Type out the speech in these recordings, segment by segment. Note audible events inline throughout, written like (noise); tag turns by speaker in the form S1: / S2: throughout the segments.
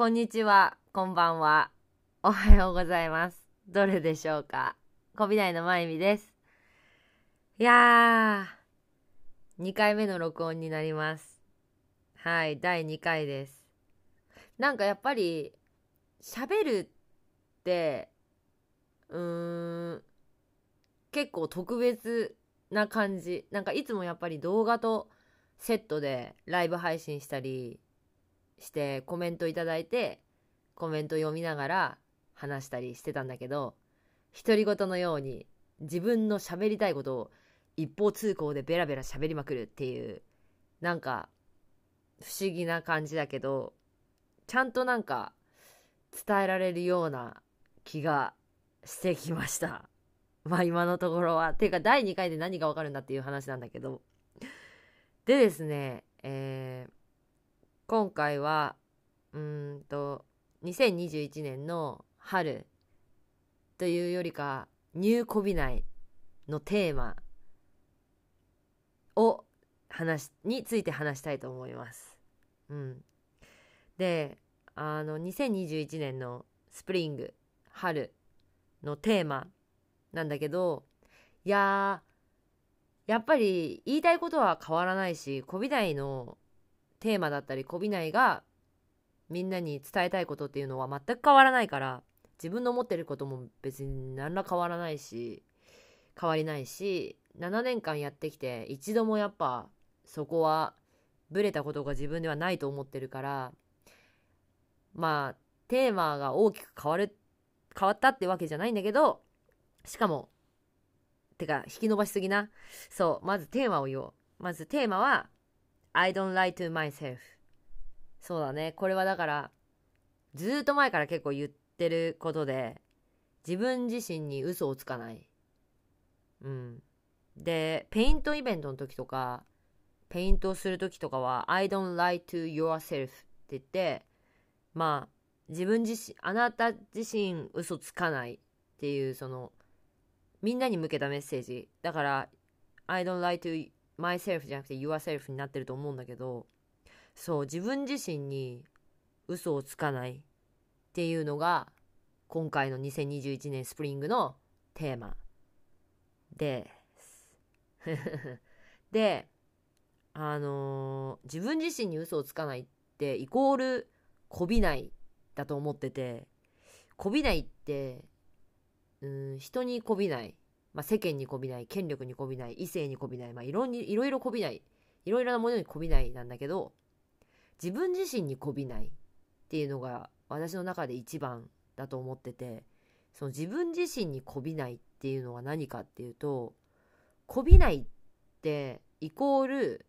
S1: こんにちは、こんばんは。おはようございます。どれでしょうか？こびないのまゆみです。いやー、2回目の録音になります。はい、第2回です。なんかやっぱり、喋るって、うーん、結構特別な感じ。なんかいつもやっぱり動画とセットでライブ配信したりしてコメントいただいてコメント読みながら話したりしてたんだけど独り言のように自分の喋りたいことを一方通行でベラベラ喋りまくるっていうなんか不思議な感じだけどちゃんとなんか伝えられるような気がしてきました。まあ今のところは。ていうか第2回で何がわかるんだっていう話なんだけど。でですねえー今回はうんと2021年の春というよりかニューコビナイのテーマを話について話したいと思います。うん、であの2021年のスプリング春のテーマなんだけどいやーやっぱり言いたいことは変わらないしコビナイのテーマだったりこびないがみんなに伝えたいことっていうのは全く変わらないから自分の思ってることも別に何ら変わらないし変わりないし7年間やってきて一度もやっぱそこはブレたことが自分ではないと思ってるからまあテーマが大きく変わる変わったってわけじゃないんだけどしかもてか引き伸ばしすぎな。そうまずテーマを言おう。まずテーマは I don't lie to myself. そうだね。これはだからずっと前から結構言ってることで自分自身に嘘をつかない。うん。でペイントイベントの時とかペイントをする時とかは I don't lie to yourself って言ってまあ自分自身あなた自身嘘つかないっていうそのみんなに向けたメッセージ。だから I don't lie to myself じゃなくて yourself になってると思うんだけどそう自分自身に嘘をつかないっていうのが今回の2021年スプリングのテーマです。(laughs) であのー自分自身に嘘をつかないってイコールこびないだと思っててこびないってうん人にこびない。まあ、世間にこびない権力にこびない異性にこびない、まあ、いろにいろいろこびないいろいろなものにこびないなんだけど自分自身にこびないっていうのが私の中で一番だと思っててその自分自身にこびないっていうのは何かっていうとこびないってイコール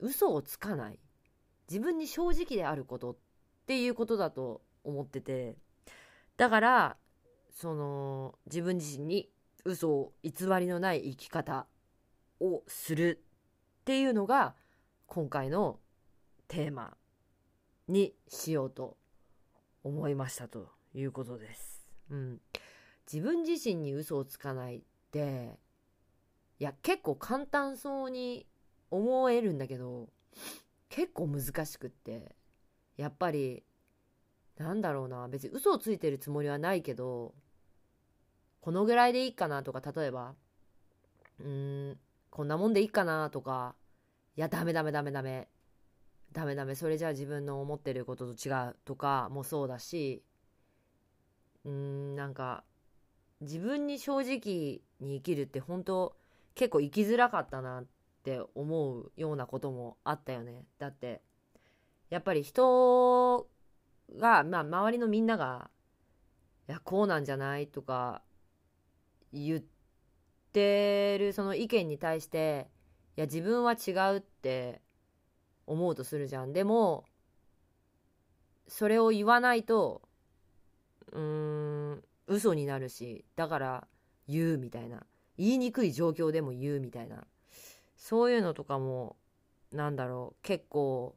S1: 嘘をつかない自分に正直であることっていうことだと思っててだからその自分自身に嘘を偽りのない生き方をするっていうのが今回のテーマにしようと思いましたということです。うん、自分自身に嘘をつかないっていや結構簡単そうに思えるんだけど結構難しくってやっぱりなんだろうな別に嘘をついてるつもりはないけどこのぐらいでいいかなとか例えばうんこんなもんでいいかなとかいやダメダメダメダメダメダメそれじゃあ自分の思ってることと違うとかもそうだしうーんなんか自分に正直に生きるって本当結構生きづらかったなって思うようなこともあったよね。だってやっぱり人がまあ周りのみんながいやこうなんじゃないとか言ってるその意見に対していや自分は違うって思うとするじゃん。でもそれを言わないとうーん嘘になるしだから言うみたいな。言いにくい状況でも言うみたいな。そういうのとかもなんだろう結構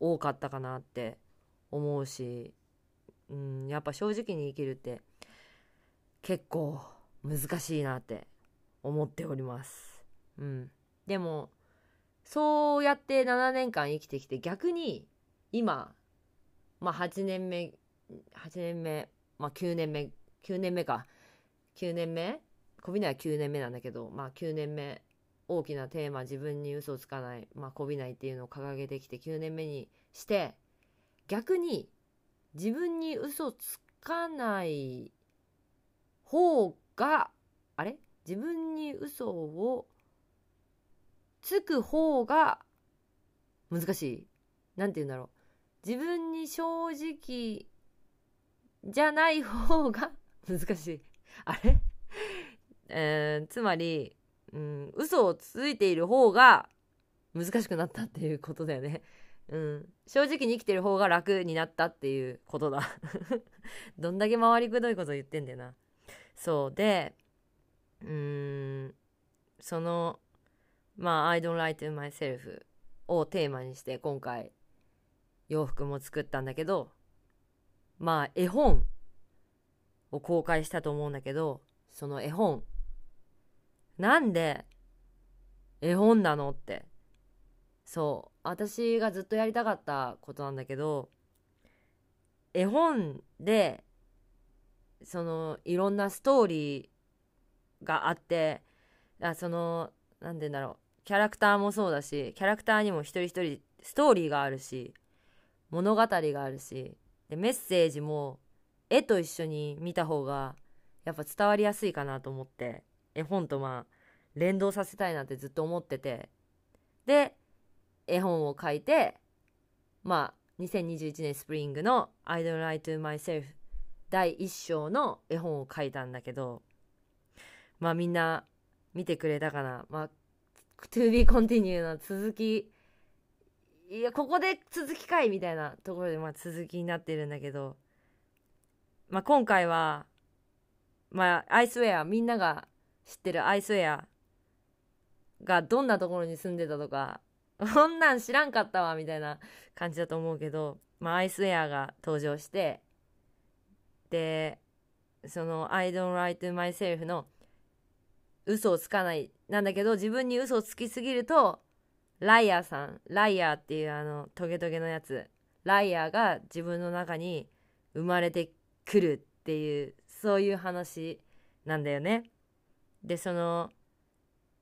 S1: 多かったかなって思うしうんやっぱ正直に生きるって結構難しいなって思っております。うん、でもそうやって7年間生きてきて逆に今まあ8年目8年目まあ9年目9年目か。9年目？こびないは9年目なんだけどまあ9年目大きなテーマ自分に嘘をつかないまあこびないっていうのを掲げてきて9年目にして逆に自分に嘘つかない方があれ？自分に嘘をつく方が難しい。何て言うんだろう。自分に正直じゃない方が (laughs) 難しい。あれ、えー、つまり、うん、嘘をついている方が難しくなったっていうことだよね。うん、正直に生きてる方が楽になったっていうことだ。(laughs) どんだけ回りくどいこと言ってんだよな。そうで、うん、その、まあ、I don't lie to myself をテーマにして今回洋服も作ったんだけど、まあ、絵本を公開したと思うんだけど、その絵本、なんで絵本なのって。そう。私がずっとやりたかったことなんだけど、絵本で、その、いろんなストーリーがあって、あその、なんて言うんだろう。キャラクターもそうだし、キャラクターにも一人一人ストーリーがあるし、物語があるし、でメッセージも絵と一緒に見た方がやっぱ伝わりやすいかなと思って絵本とまあ連動させたいなってずっと思っててで絵本を書いてまあ2021年スプリングの「I don't lie to myself」第1章の絵本を書いたんだけどまあみんな見てくれたかな。まあ To be continue の続き。いやここで続きかいみたいなところでまあ続きになってるんだけど。まあ今回はまあアイスウェアみんなが知ってるアイスウェアがどんなところに住んでたとかこんなん知らんかったわみたいな感じだと思うけど、まあ、アイスウェアが登場してでその「I don't lie to myself」の嘘をつかないなんだけど自分に嘘をつきすぎるとライアーさんライアーっていうあのトゲトゲのやつライアーが自分の中に生まれてくるっていうそういう話なんだよね。でその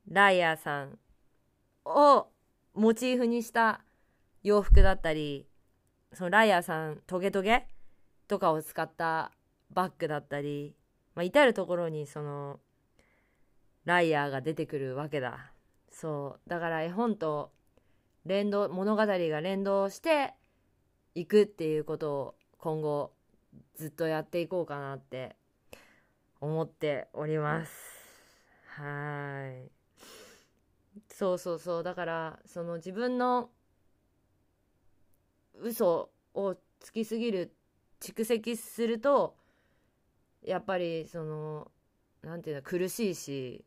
S1: ライアーさんをモチーフにした洋服だったりそのライアーさんトゲトゲとかを使ったバッグだったり、まあ、至る所にそのライアーが出てくるわけだ。そう。だから絵本と連動物語が連動していくっていうことを今後ずっとやっていこうかなって思っております。はい。そうそうそう。だからその自分の嘘をつきすぎる蓄積するとやっぱりその何て言うの苦しいし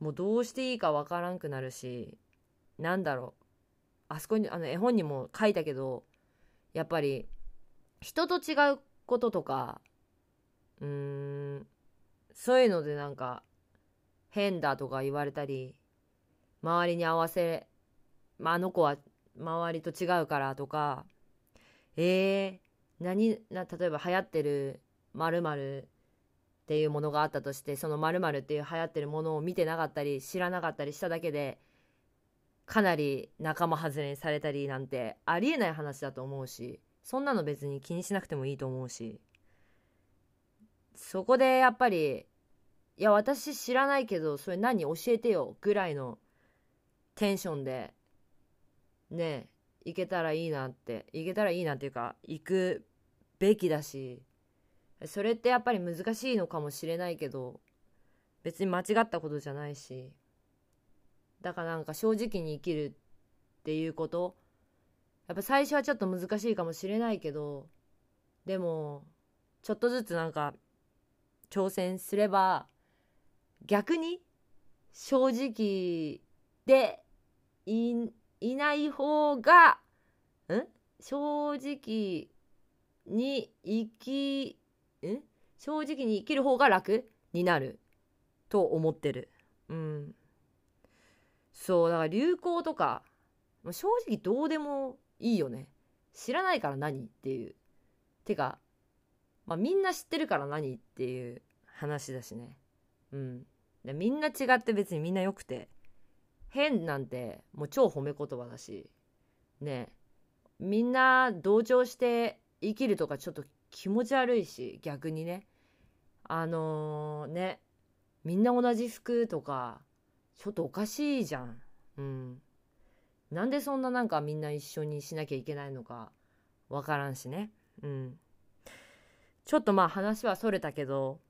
S1: もうどうしていいかわからんくなるしなんだろう。あそこにあの絵本にも書いたけどやっぱり人と違うこととかうーんそういうのでなんか変だとか言われたり周りに合わせ、まあ、あの子は周りと違うからとかえー、何な例えば流行ってる〇〇っていうものがあったとしてその〇〇っていう流行ってるものを見てなかったり知らなかったりしただけでかなり仲間外れにされたりなんてありえない話だと思うしそんなの別に気にしなくてもいいと思うし。そこでやっぱりいや私知らないけどそれ何教えてよぐらいのテンションでねえ行けたらいいなって行けたらいいなっていうか行くべきだしそれってやっぱり難しいのかもしれないけど別に間違ったことじゃないしだからなんか正直に生きるっていうことやっぱ最初はちょっと難しいかもしれないけどでもちょっとずつなんか挑戦すれば逆に正直でいいない方がん？正直に生きん正直に生きる方が楽になると思ってるうんそうだから流行とか正直どうでもいいよね知らないから何っていうてか、まあみんな知ってるから何っていう話だしね。うん。でみんな違って別にみんな良くて。変なんてもう超褒め言葉だし。ねみんな同調して生きるとかちょっと気持ち悪いし、逆にね。あのー、ね、みんな同じ服とか、ちょっとおかしいじゃん。うん。なんでそんななんかみんな一緒にしなきゃいけないのかわからんしね。うん。ちょっとまあ話はそれたけど、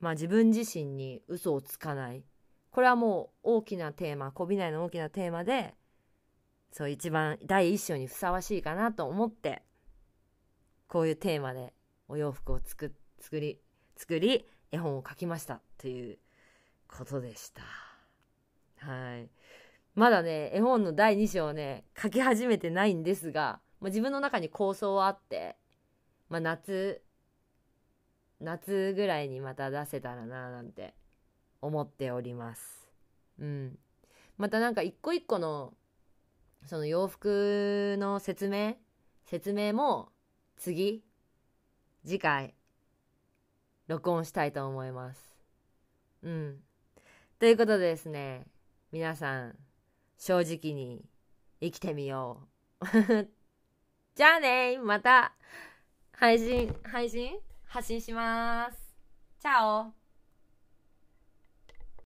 S1: まあ自分自身に嘘をつかない。これはもう大きなテーマ、こびないの大きなテーマで、そう一番第一章にふさわしいかなと思って、こういうテーマでお洋服を作作り、作り、絵本を書きましたということでした。はい。まだね、絵本の第2章をね、書き始めてないんですが、まあ、自分の中に構想はあって、まあ、夏、夏ぐらいにまた出せたらななんて思っております。うん。またなんか一個一個のその洋服の説明説明も次次回録音したいと思います。うん。ということでですね、皆さん正直に生きてみよう。(laughs) じゃあねまた配信、配信？発信します。チャオ